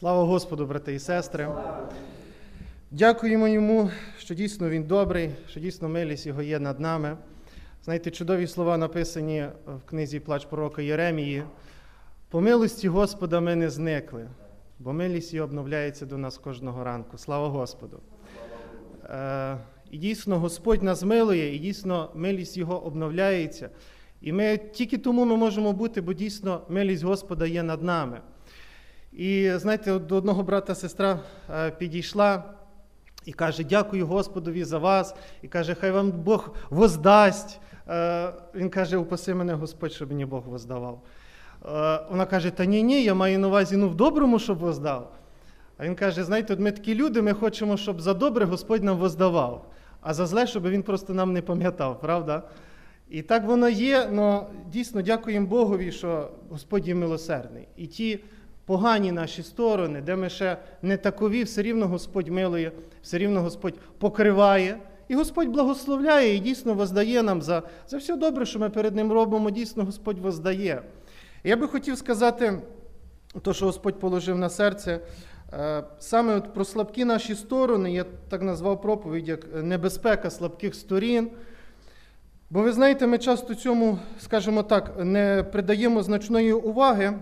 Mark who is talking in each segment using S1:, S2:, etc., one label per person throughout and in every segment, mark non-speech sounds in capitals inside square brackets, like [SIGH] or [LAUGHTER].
S1: Слава Господу, брати і сестри. Дякуємо йому, що дійсно він добрий, що дійсно милість його є над нами. Знаєте, чудові слова написані в книзі Плач пророка Єремії. По милості Господа ми не зникли, бо милість його обновляється до нас кожного ранку. Слава Господу. Е, І дійсно Господь нас милує, і дійсно милість Його обновляється. І ми тільки тому ми можемо бути, бо дійсно милість Господа є над нами. І знаєте, до одного брата сестра е, підійшла і каже: Дякую Господові за вас. І каже, хай вам Бог воздасть. Е, Він каже, упаси мене Господь, щоб мені Бог воздавав. Е, Вона каже: Та ні, ні, я маю на увазі ну, в доброму, щоб воздав. А він каже: знаєте, ми такі люди, ми хочемо, щоб за добре Господь нам воздавав, а за зле, щоб він просто нам не пам'ятав, правда? І так воно є, але дійсно дякуємо Богові, що Господь є милосердний. І ті погані наші сторони, де ми ще не такові, все рівно Господь милує, все рівно Господь покриває. І Господь благословляє і дійсно воздає нам за за все добре, що ми перед Ним робимо, дійсно Господь воздає. Я би хотів сказати, то, що Господь положив на серце, саме от про слабкі наші сторони, я так назвав проповідь, як небезпека слабких сторін. Бо ви знаєте, ми часто цьому, скажімо так, не придаємо значної уваги.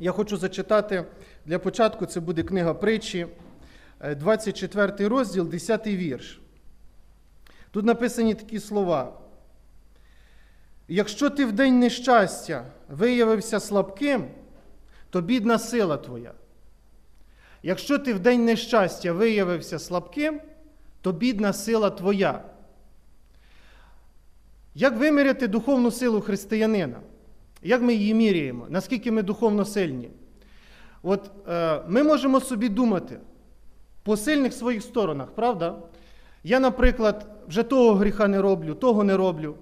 S1: Я хочу зачитати для початку, це буде книга притчі, 24 розділ, 10 вірш. Тут написані такі слова. Якщо ти в день нещастя виявився слабким, то бідна сила твоя. Якщо ти в день нещастя виявився слабким, то бідна сила твоя. Як виміряти духовну силу християнина? Як ми її міряємо? Наскільки ми духовно сильні? От е, ми можемо собі думати по сильних своїх сторонах, правда? Я, наприклад, вже того гріха не роблю, того не роблю.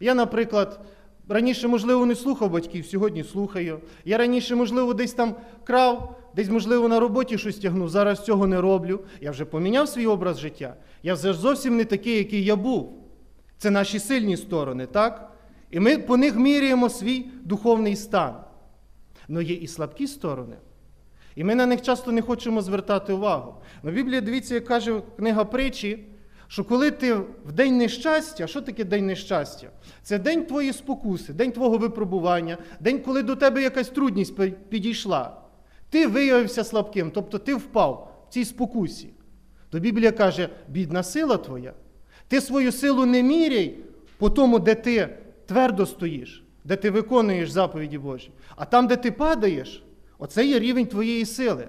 S1: Я, наприклад, раніше, можливо, не слухав батьків, сьогодні слухаю. Я раніше, можливо, десь там крав, десь, можливо, на роботі щось тягнув, зараз цього не роблю. Я вже поміняв свій образ життя. Я вже зовсім не такий, який я був. Це наші сильні сторони, так? І ми по них міряємо свій духовний стан. Але є і слабкі сторони. І ми на них часто не хочемо звертати увагу. Но Біблія, дивіться, як каже книга притчі, що коли ти в день нещастя, що таке день нещастя? Це день твоєї спокуси, день твого випробування, день, коли до тебе якась трудність підійшла. Ти виявився слабким, тобто ти впав в цій спокусі. То Біблія каже, бідна сила твоя. Ти свою силу не міряй по тому, де ти твердо стоїш, де ти виконуєш заповіді Божі. А там, де ти падаєш, оце є рівень твоєї сили.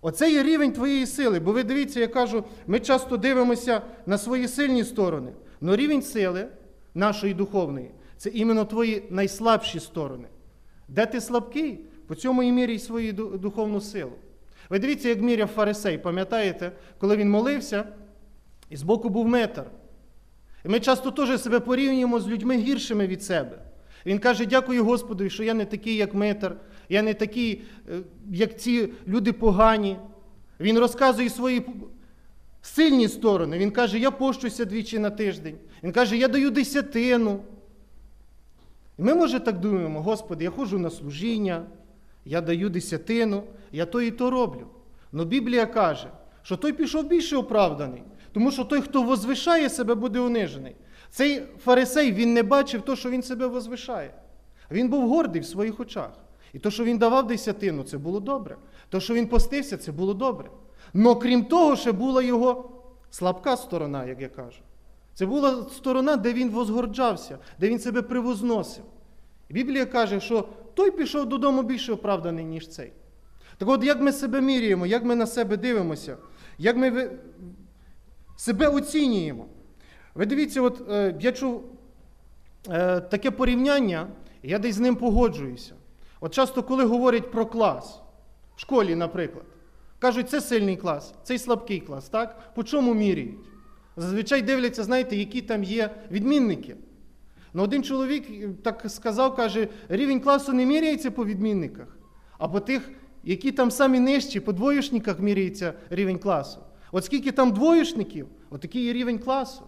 S1: Оце є рівень твоєї сили. Бо ви дивіться, я кажу, ми часто дивимося на свої сильні сторони. Але рівень сили нашої духовної це іменно твої найслабші сторони. Де ти слабкий, по цьому і міряй свою духовну силу. Ви дивіться, як міряв фарисей, пам'ятаєте, коли він молився, і збоку був метр. І ми часто теж себе порівнюємо з людьми гіршими від себе. Він каже, дякую Господу, що я не такий, як метр, я не такий, як ці люди погані. Він розказує свої сильні сторони. Він каже, я пощуся двічі на тиждень. Він каже, я даю десятину. І ми, може, так думаємо, Господи, я ходжу на служіння, я даю десятину, я то і то роблю. Але Біблія каже, що той пішов більше оправданий, тому що той, хто возвишає себе, буде унижений. Цей фарисей він не бачив то, що він себе возвишає. Він був гордий в своїх очах. І то, що він давав десятину, це було добре. То, що він постився, це було добре. Но крім того, ще була його слабка сторона, як я кажу. Це була сторона, де він возгорджався, де він себе привозносив. Біблія каже, що той пішов додому більше оправданий, ніж цей. Так от, як ми себе міряємо, як ми на себе дивимося, як ми себе оцінюємо. Ви дивіться, от е, я чув е, таке порівняння, я десь з ним погоджуюся. От часто, коли говорять про клас, в школі, наприклад, кажуть, це сильний клас, це слабкий клас, так? По чому міряють? Зазвичай дивляться, знаєте, які там є відмінники. Ну, один чоловік так сказав, каже, рівень класу не міряється по відмінниках, а по тих, які там самі нижчі, по двоєшниках міряється рівень класу. От скільки там двоєшників, отакий є рівень класу.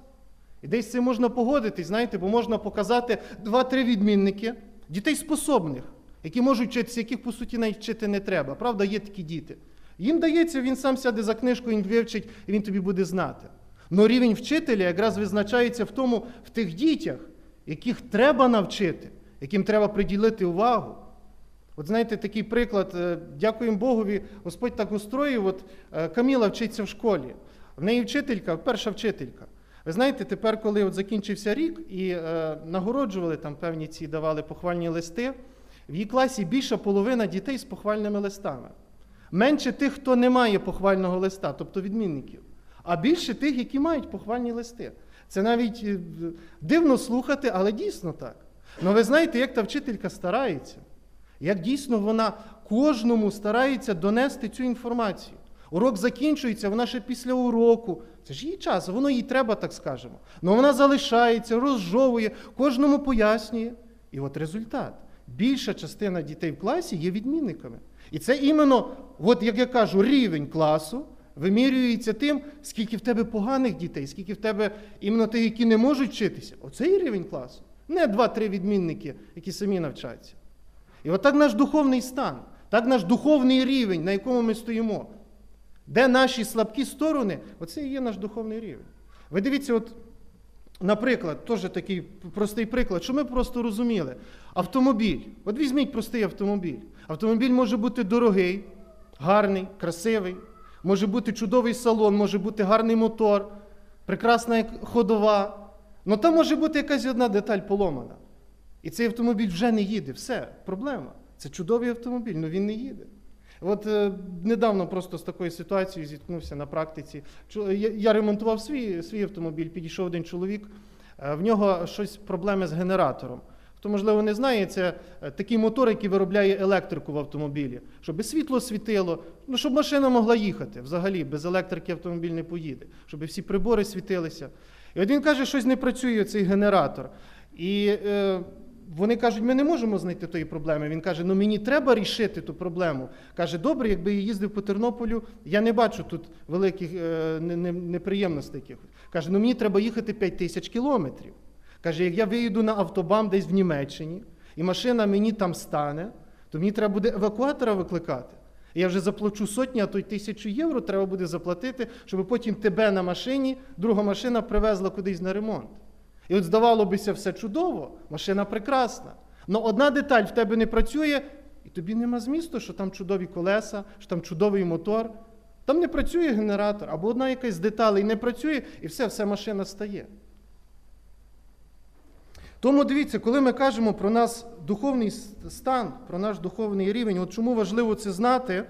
S1: І десь це можна погодитись, знаєте, бо можна показати два-три відмінники, дітей способних, які можуть вчитися, яких по суті навіть вчити не треба. Правда, є такі діти. Їм дається, він сам сяде за книжку, він вивчить, і він тобі буде знати. Но рівень вчителя якраз визначається в тому, в тих дітях, яких треба навчити, яким треба приділити увагу. От знаєте, такий приклад, е, дякуємо Богові, Господь так устроїв, от е, Каміла вчиться в школі. В неї вчителька, перша вчителька. Ви знаєте, тепер, коли от закінчився рік і е, нагороджували там певні ці давали похвальні листи, в її класі більша половина дітей з похвальними листами. Менше тих, хто не має похвального листа, тобто відмінників, а більше тих, які мають похвальні листи. Це навіть е, дивно слухати, але дійсно так. Ну ви знаєте, як та вчителька старається, як дійсно вона кожному старається донести цю інформацію. Урок закінчується, вона ще після уроку. Це ж її час, воно їй треба, так скажемо. Але вона залишається, розжовує, кожному пояснює. І от результат. Більша частина дітей в класі є відмінниками. І це іменно, от як я кажу, рівень класу вимірюється тим, скільки в тебе поганих дітей, скільки в тебе іменно тих, які не можуть вчитися. Оце і рівень класу. Не два-три відмінники, які самі навчаються. І отак наш духовний стан, так наш духовний рівень, на якому ми стоїмо. Де наші слабкі сторони, оце і є наш духовний рівень. Ви дивіться, от, наприклад, теж такий простий приклад, що ми просто розуміли. Автомобіль. От візьміть простий автомобіль. Автомобіль може бути дорогий, гарний, красивий, може бути чудовий салон, може бути гарний мотор, прекрасна ходова. Але там може бути якась одна деталь поломана. І цей автомобіль вже не їде. Все, проблема. Це чудовий автомобіль, але він не їде. От е, недавно просто з такою ситуацією зіткнувся на практиці. Чу- Я, я ремонтував свій, свій автомобіль, підійшов один чоловік, е, в нього щось проблеми з генератором. Хто, можливо, не знає, це е, такий мотор, який виробляє електрику в автомобілі, щоб світло світило, ну, щоб машина могла їхати. Взагалі, без електрики автомобіль не поїде, щоб всі прибори світилися. І от він каже, щось не працює цей генератор. І е, вони кажуть, ми не можемо знайти тої проблеми. Він каже, ну мені треба рішити ту проблему. Каже, добре, якби я їздив по Тернополю, я не бачу тут великих е, не- не- неприємностей якихось. Каже, ну мені треба їхати 5 тисяч кілометрів. Каже, як я виїду на автобам десь в Німеччині, і машина мені там стане, то мені треба буде евакуатора викликати. Я вже заплачу сотні, а то й тисячу євро треба буде заплатити, щоб потім тебе на машині, друга машина привезла кудись на ремонт. І от здавало бися все чудово, машина прекрасна. Але одна деталь в тебе не працює, і тобі нема змісту, що там чудові колеса, що там чудовий мотор. Там не працює генератор, або одна якась з деталей не працює, і все, все машина стає. Тому дивіться, коли ми кажемо про нас духовний стан, про наш духовний рівень, от чому важливо це знати,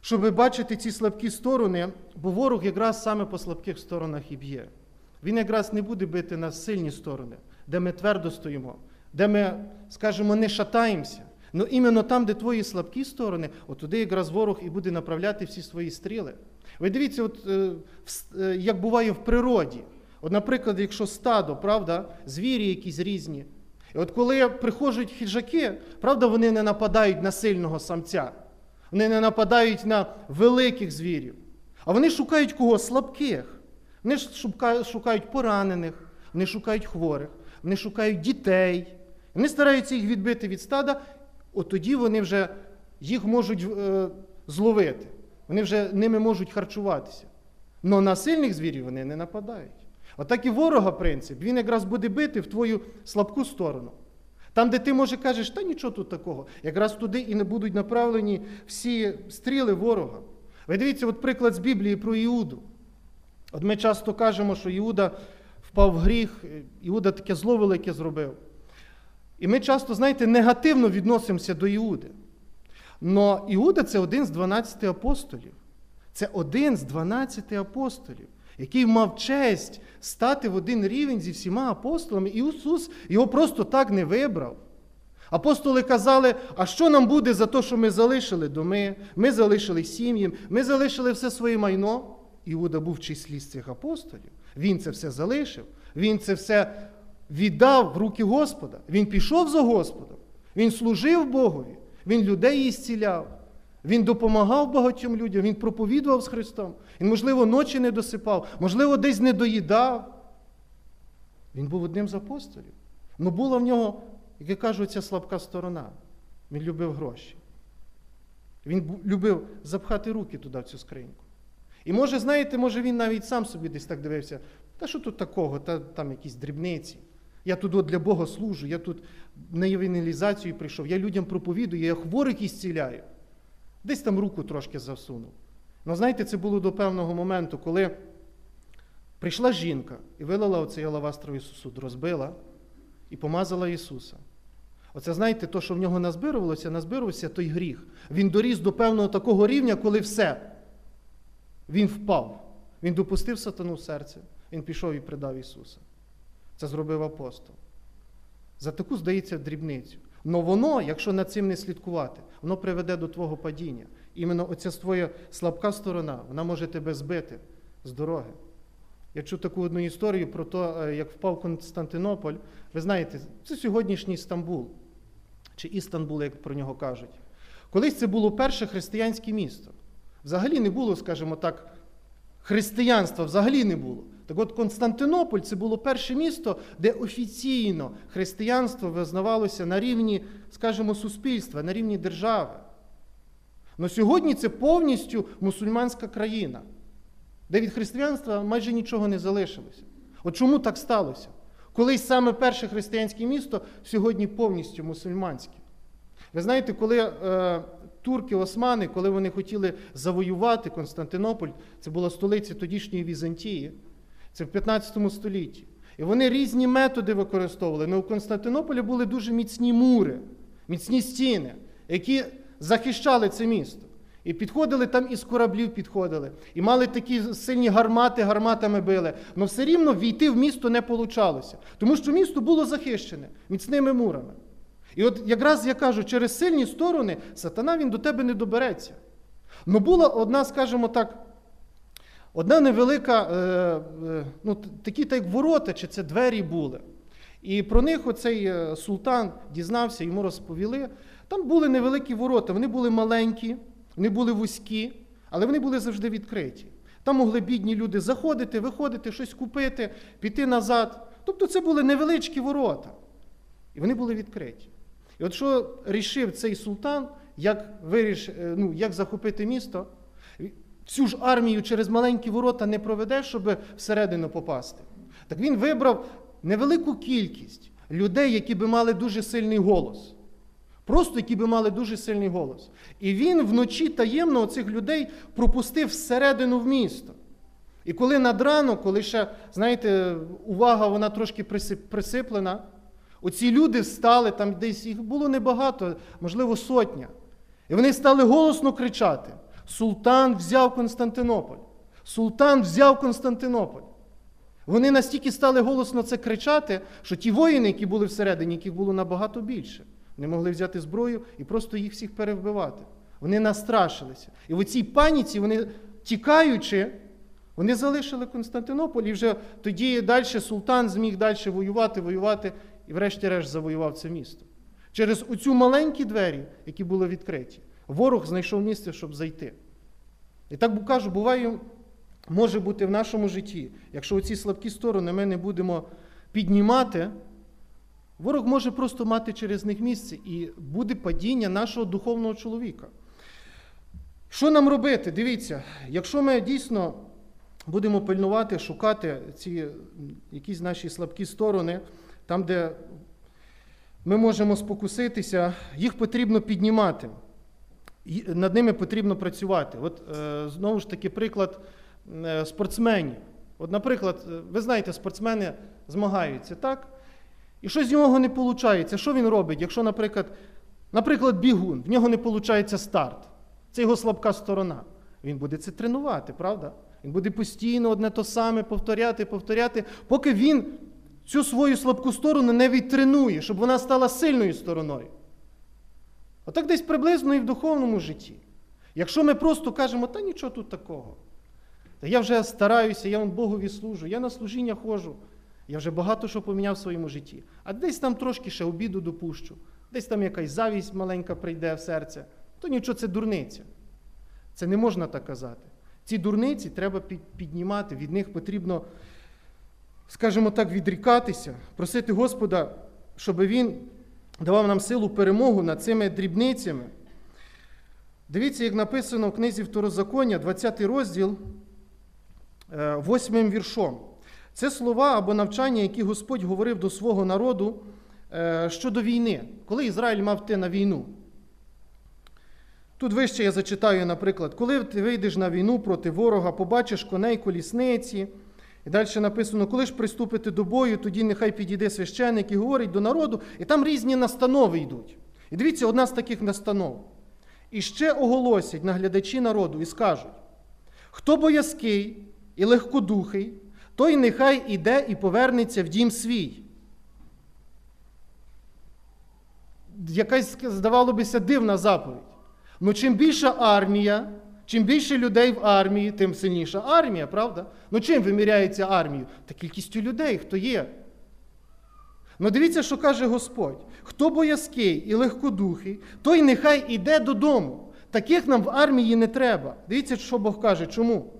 S1: щоб бачити ці слабкі сторони, бо ворог якраз саме по слабких сторонах і б'є. Він якраз не буде бити на сильні сторони, де ми твердо стоїмо, де ми, скажімо, не шатаємося. Ну іменно там, де твої слабкі сторони, от туди якраз ворог і буде направляти всі свої стріли. Ви дивіться, от, е, е, як буває в природі. От, наприклад, якщо стадо, правда, звірі якісь різні. І от коли приходять хижаки, правда, вони не нападають на сильного самця, вони не нападають на великих звірів, а вони шукають кого? Слабких. Вони шукають, поранених, вони шукають хворих, вони шукають дітей. Вони стараються їх відбити від стада, от тоді вони вже їх можуть е, зловити. Вони вже ними можуть харчуватися. Но на сильних звірів вони не нападають. Отак і ворога принцип, він якраз буде бити в твою слабку сторону. Там, де ти, може, кажеш, та нічого тут такого, якраз туди і не будуть направлені всі стріли ворога. Ви дивіться, от приклад з Біблії про Іуду. От ми часто кажемо, що Іуда впав в гріх, Іуда таке зло велике зробив. І ми часто, знаєте, негативно відносимося до Іуди. Но Іуда це один з 12 апостолів. Це один з 12 апостолів, який мав честь стати в один рівень зі всіма апостолами. І Ісус його просто так не вибрав. Апостоли казали, а що нам буде за те, що ми залишили доми, ми залишили сім'ї, ми залишили все своє майно. Іуда був в числі з цих апостолів. Він це все залишив, він це все віддав в руки Господа. Він пішов за Господом, він служив Богові, він людей ісціляв, він допомагав багатьом людям, він проповідував з Христом. Він, можливо, ночі не досипав, можливо, десь не доїдав. Він був одним з апостолів. Ну була в нього, як я кажу, ця слабка сторона. Він любив гроші. Він любив запхати руки туди, в цю скриньку. І може, знаєте, може він навіть сам собі десь так дивився, та що тут такого, та там якісь дрібниці. Я тут от для Бога служу, я тут на евангелізацію прийшов, я людям проповідую, я хворих ісціляю. Десь там руку трошки засунув. Ну, знаєте, це було до певного моменту, коли прийшла жінка і вилила оцей алавастровий сусуд, розбила і помазала Ісуса. Оце, знаєте, то, що в нього назбирувалося, назбирувався той гріх. Він доріс до певного такого рівня, коли все. Він впав. Він допустив сатану в серце. Він пішов і предав Ісуса. Це зробив апостол. За таку, здається, дрібницю. Но воно, якщо над цим не слідкувати, воно приведе до твого падіння. Іменно оця твоя слабка сторона, вона може тебе збити з дороги. Я чув таку одну історію про те, як впав Константинополь. Ви знаєте, це сьогоднішній Стамбул, чи Істанбул, як про нього кажуть. Колись це було перше християнське місто. Взагалі не було, скажімо так, християнства взагалі не було. Так от Константинополь це було перше місто, де офіційно християнство визнавалося на рівні, скажімо, суспільства, на рівні держави. Но сьогодні це повністю мусульманська країна, де від християнства майже нічого не залишилося. От чому так сталося? Колись саме перше християнське місто сьогодні повністю мусульманське. Ви знаєте, коли е, турки, османи, коли вони хотіли завоювати Константинополь, це була столиця тодішньої Візантії, це в 15 столітті. І вони різні методи використовували. Но у Константинополі були дуже міцні мури, міцні стіни, які захищали це місто. І підходили там із кораблів підходили, і мали такі сильні гармати, гарматами били. Але все рівно війти в місто не получалося, тому що місто було захищене міцними мурами. І от якраз я кажу, через сильні сторони сатана він до тебе не добереться. Ну була одна, скажімо так, одна невелика, е, е, ну, такі так ворота, чи це двері були. І про них оцей е, султан дізнався, йому розповіли. Там були невеликі ворота, вони були маленькі, вони були вузькі, але вони були завжди відкриті. Там могли бідні люди заходити, виходити, щось купити, піти назад. Тобто це були невеличкі ворота. І вони були відкриті. І от що рішив цей султан, як виріш, ну, як захопити місто, всю ж армію через маленькі ворота не проведе, щоб всередину попасти. Так він вибрав невелику кількість людей, які би мали дуже сильний голос. Просто які би мали дуже сильний голос. І він вночі таємно цих людей пропустив всередину в місто. І коли над ранок, коли ще, знаєте, увага вона трошки присиплена, оці люди встали, там десь їх було небагато, можливо, сотня. І вони стали голосно кричати: Султан взяв Константинополь! Султан взяв Константинополь! Вони настільки стали голосно це кричати, що ті воїни, які були всередині, яких було набагато більше, не могли взяти зброю і просто їх всіх перевбивати. Вони настрашилися. І в цій паніці, вони тікаючи, вони залишили Константинополь, і вже тоді далі султан зміг далі воювати, воювати, і врешті-решт завоював це місто. Через оцю маленькі двері, які були відкриті, ворог знайшов місце, щоб зайти. І так кажу, буває, може бути в нашому житті, якщо оці слабкі сторони ми не будемо піднімати, ворог може просто мати через них місце і буде падіння нашого духовного чоловіка. Що нам робити? Дивіться, якщо ми дійсно будемо пильнувати, шукати ці якісь наші слабкі сторони, там, де ми можемо спокуситися, їх потрібно піднімати. Над ними потрібно працювати. От е, знову ж таки, приклад е, спортсменів. От, наприклад, ви знаєте, спортсмени змагаються, так? І щось з нього не виходить. Що він робить? Якщо, наприклад, наприклад, бігун, в нього не виходить старт. Це його слабка сторона. Він буде це тренувати, правда? Він буде постійно одне то саме повторяти, повторяти, поки він цю свою слабку сторону не відтренує, щоб вона стала сильною стороною. Отак десь приблизно і в духовному житті. Якщо ми просто кажемо, та нічого тут такого, та я вже стараюся, я вам Богові служу, я на служіння ходжу, я вже багато що поміняв в своєму житті. А десь там трошки ще обіду допущу, десь там якась завість маленька прийде в серце, то нічого, це дурниця. Це не можна так казати. Ці дурниці треба піднімати, від них потрібно, скажімо так, відрікатися, просити Господа, щоб Він давав нам силу перемогу над цими дрібницями. Дивіться, як написано в книзі Второзаконня, 20 розділ, 8 віршом. Це слова або навчання, які Господь говорив до свого народу е, щодо війни, коли Ізраїль мав йти на війну. Тут вище я зачитаю, наприклад, коли ти вийдеш на війну проти ворога, побачиш коней колісниці. І далі написано, коли ж приступите до бою, тоді нехай підійде священник і говорить до народу, і там різні настанови йдуть. І дивіться, одна з таких настанов. І ще оголосять наглядачі народу і скажуть: хто боязкий і легкодухий, той нехай іде і повернеться в дім свій. Якась, здавалося, дивна заповідь. Ну, чим більша армія, чим більше людей в армії, тим сильніша армія, правда? Ну чим виміряється армію? Та кількістю людей, хто є. Ну дивіться, що каже Господь: хто боязкий і легкодухий, той нехай іде додому. Таких нам в армії не треба. Дивіться, що Бог каже. Чому?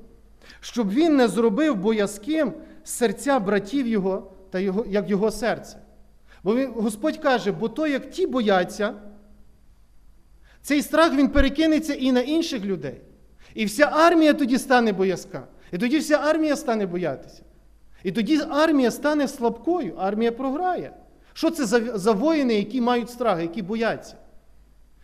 S1: Щоб він не зробив боязким серця братів його та його, як його серце. Бо він, Господь каже, бо то, як ті бояться, цей страх він перекинеться і на інших людей. І вся армія тоді стане боязка. І тоді вся армія стане боятися. І тоді армія стане слабкою, армія програє. Що це за, за воїни, які мають страх, які бояться?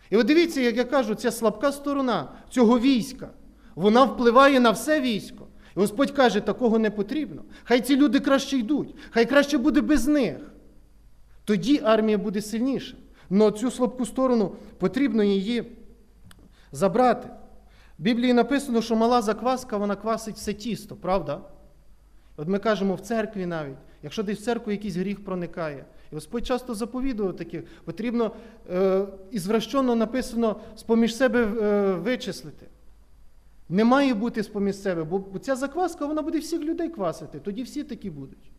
S1: І от дивіться, як я кажу, ця слабка сторона цього війська, вона впливає на все військо. І Господь каже, такого не потрібно. Хай ці люди краще йдуть, хай краще буде без них. Тоді армія буде сильніша. Але цю слабку сторону потрібно її забрати. В Біблії написано, що мала закваска, вона квасить все тісто, правда? От ми кажемо в церкві навіть, якщо десь в церкву якийсь гріх проникає. І Господь часто заповідував таких, потрібно е, і звращено написано з-поміж себе е, вичислити. Не має бути з-поміж себе, бо ця закваска вона буде всіх людей квасити, тоді всі такі будуть.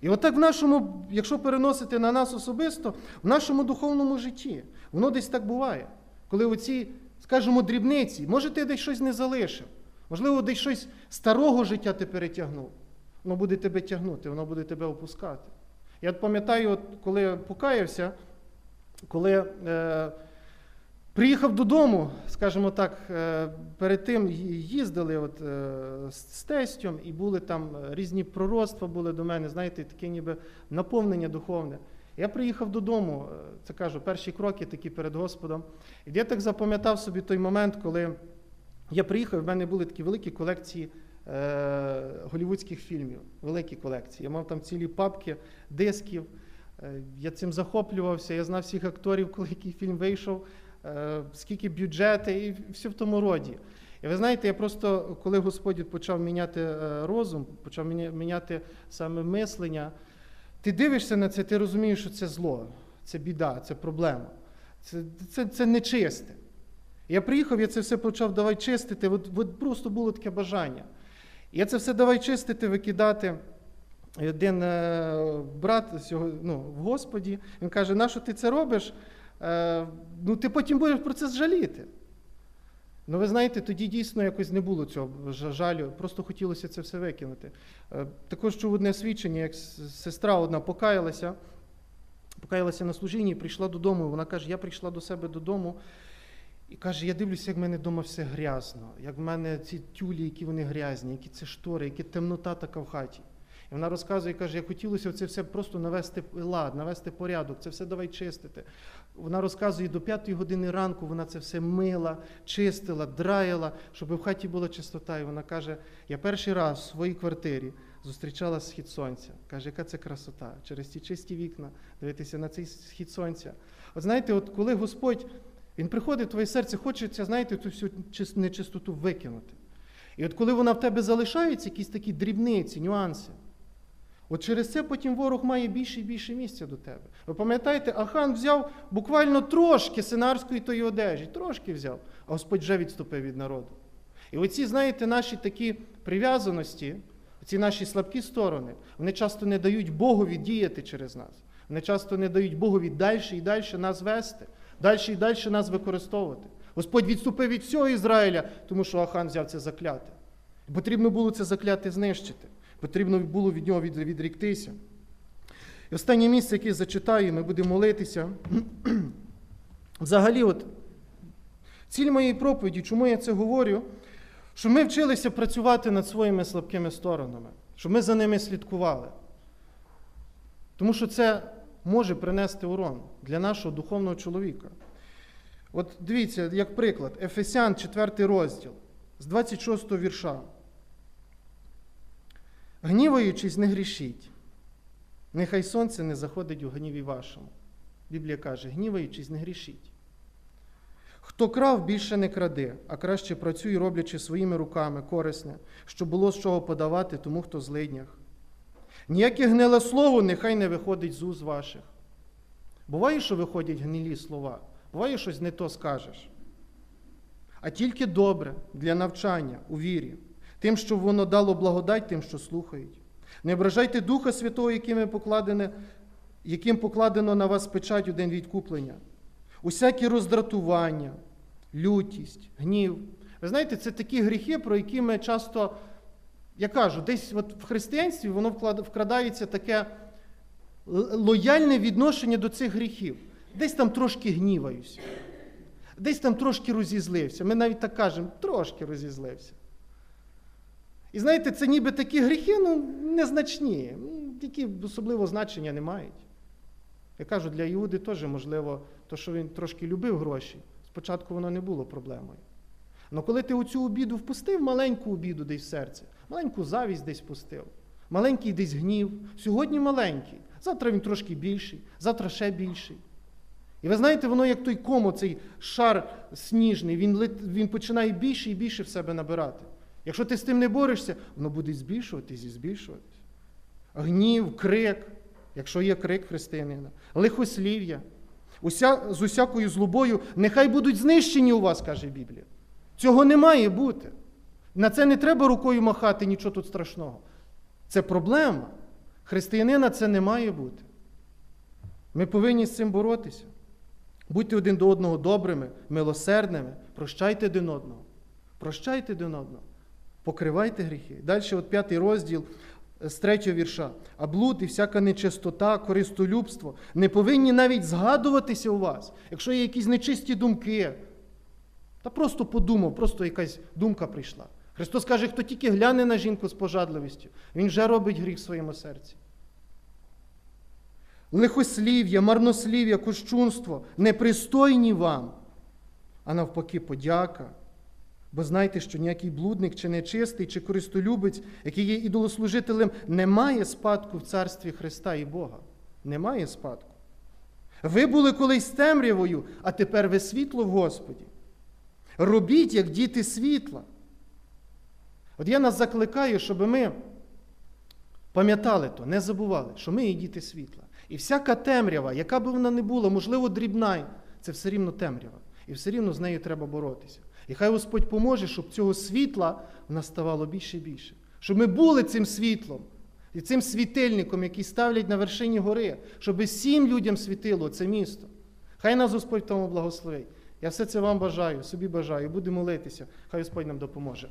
S1: І отак в нашому, якщо переносити на нас особисто, в нашому духовному житті, воно десь так буває. Коли оці, скажімо, дрібниці, може, ти десь щось не залишив, можливо, десь щось старого життя ти перетягнув. Воно буде тебе тягнути, воно буде тебе опускати. Я пам'ятаю, от, коли покаявся, коли е, приїхав додому, скажімо так, е, перед тим їздили от, е, з тестем, і були там різні пророцтва були до мене, знаєте, таке ніби наповнення духовне. Я приїхав додому, це кажу, перші кроки такі перед Господом. І я так запам'ятав собі той момент, коли я приїхав, в мене були такі великі колекції е, голівудських фільмів, великі колекції. Я мав там цілі папки дисків. Е, я цим захоплювався, я знав всіх акторів, [LAUGHS] коли який фільм вийшов, е, скільки бюджети і все в тому роді. І ви знаєте, я просто, коли Господь почав міняти е, розум, почав міняти саме мислення, ти дивишся на це, ти розумієш, що це зло, це біда, це проблема, це це, це нечисте. Я приїхав, я це все почав давай чистити. От, от просто було таке бажання. Я це все давай чистити, викидати. Один е, брат ну, в Господі, він каже, нащо ти це робиш? Е, ну, Ти потім будеш про це жаліти. Ну, ви знаєте, тоді дійсно якось не було цього жалю, просто хотілося це все викинути. Е, також чув одне свідчення, як сестра одна покаялася, покаялася на служінні прийшла додому. Вона каже, я прийшла до себе додому. І каже, я дивлюся, як в мене вдома все грязно, як в мене ці тюлі, які вони грязні, які це штори, які темнота така в хаті. Вона розказує, каже, як хотілося це все просто навести лад, навести порядок, це все давай чистити. Вона розказує, до п'ятої години ранку вона це все мила, чистила, драїла, щоб в хаті була чистота. І вона каже: я перший раз в своїй квартирі зустрічала схід сонця. Каже, яка це красота? Через ці чисті вікна дивитися на цей схід сонця. От знаєте, от коли Господь. Він приходить в твоє серце, хочеться, знаєте, ту всю нечистоту викинути. І от коли вона в тебе залишається, якісь такі дрібниці, нюанси, от через це потім ворог має більше і більше місця до тебе. Ви пам'ятаєте, Ахан взяв буквально трошки синарської тої одежі, трошки взяв, а Господь вже відступив від народу. І оці, знаєте, наші такі прив'язаності, ці наші слабкі сторони, вони часто не дають Богові діяти через нас. Вони часто не дають Богові далі і далі нас вести далі і далі нас використовувати. Господь відступив від всього Ізраїля, тому що Ахан взяв це закляте. Потрібно було це закляте знищити. Потрібно було від нього відріктися. І останнє місце, яке я зачитаю, ми будемо молитися. [CLEARS THROAT] Взагалі, от, ціль моєї проповіді, чому я це говорю, що ми вчилися працювати над своїми слабкими сторонами, щоб ми за ними слідкували. Тому що це може принести урон для нашого духовного чоловіка. От дивіться, як приклад, Ефесян, 4 розділ, з 26 вірша. Гніваючись, не грішіть. Нехай сонце не заходить у гніві вашому. Біблія каже, гніваючись, не грішіть. Хто крав, більше не краде, а краще працює, роблячи своїми руками корисне, щоб було з чого подавати тому, хто злиднях. Ніяке гниле слово нехай не виходить з уз ваших. Буває, що виходять гнилі слова, буває, щось не то скажеш. А тільки добре для навчання у вірі, тим, щоб воно дало благодать тим, що слухають. Не ображайте Духа Святого, яким покладено, яким покладено на вас печать у день відкуплення. Усякі роздратування, лютість, гнів. Ви знаєте, це такі гріхи, про які ми часто, я кажу, десь от в християнстві воно вкрадається таке лояльне відношення до цих гріхів. Десь там трошки гніваюся, десь там трошки розізлився. Ми навіть так кажемо, трошки розізлився. І знаєте, це ніби такі гріхи, ну, незначні, які особливо значення не мають. Я кажу, для Іуди теж, можливо, то, що він трошки любив гроші, спочатку воно не було проблемою. Але коли ти оцю обіду впустив, маленьку обіду десь в серце, маленьку завість десь впустив, маленький десь гнів, сьогодні маленький, завтра він трошки більший, завтра ще більший. І ви знаєте, воно як той ком, цей шар сніжний, він, він починає більше і більше в себе набирати. Якщо ти з тим не борешся, воно буде збільшуватись і збільшуватись. Гнів, крик, якщо є крик християнина, лихослів'я, уся, з усякою злобою, нехай будуть знищені у вас, каже Біблія. Цього не має бути. На це не треба рукою махати, нічого тут страшного. Це проблема. Християнина це не має бути. Ми повинні з цим боротися. Будьте один до одного добрими, милосердними, прощайте один одного. Прощайте один одного. Покривайте гріхи. Далі, от п'ятий розділ з третього вірша. А блуд і всяка нечистота, користолюбство не повинні навіть згадуватися у вас, якщо є якісь нечисті думки. Та просто подумав, просто якась думка прийшла. Христос каже, хто тільки гляне на жінку з пожадливістю, він вже робить гріх в своєму серці. Лихослів'я, марнослів'я, кощунство непристойні вам, а навпаки, подяка. Бо знайте, що ніякий блудник, чи нечистий, чи користолюбець, який є ідолослужителем, не має спадку в царстві Христа і Бога. Немає спадку. Ви були колись темрявою, а тепер ви світло в Господі. Робіть, як діти світла. От я нас закликаю, щоб ми пам'ятали то, не забували, що ми є діти світла. І всяка темрява, яка би вона не була, можливо, дрібна, це все рівно темрява. І все рівно з нею треба боротися. І хай Господь поможе, щоб цього світла в нас ставало більше і більше. Щоб ми були цим світлом і цим світильником, який ставлять на вершині гори, щоб всім людям світило це місто. Хай нас Господь тому благословить. Я все це вам бажаю, собі бажаю, буду молитися. Хай Господь нам допоможе.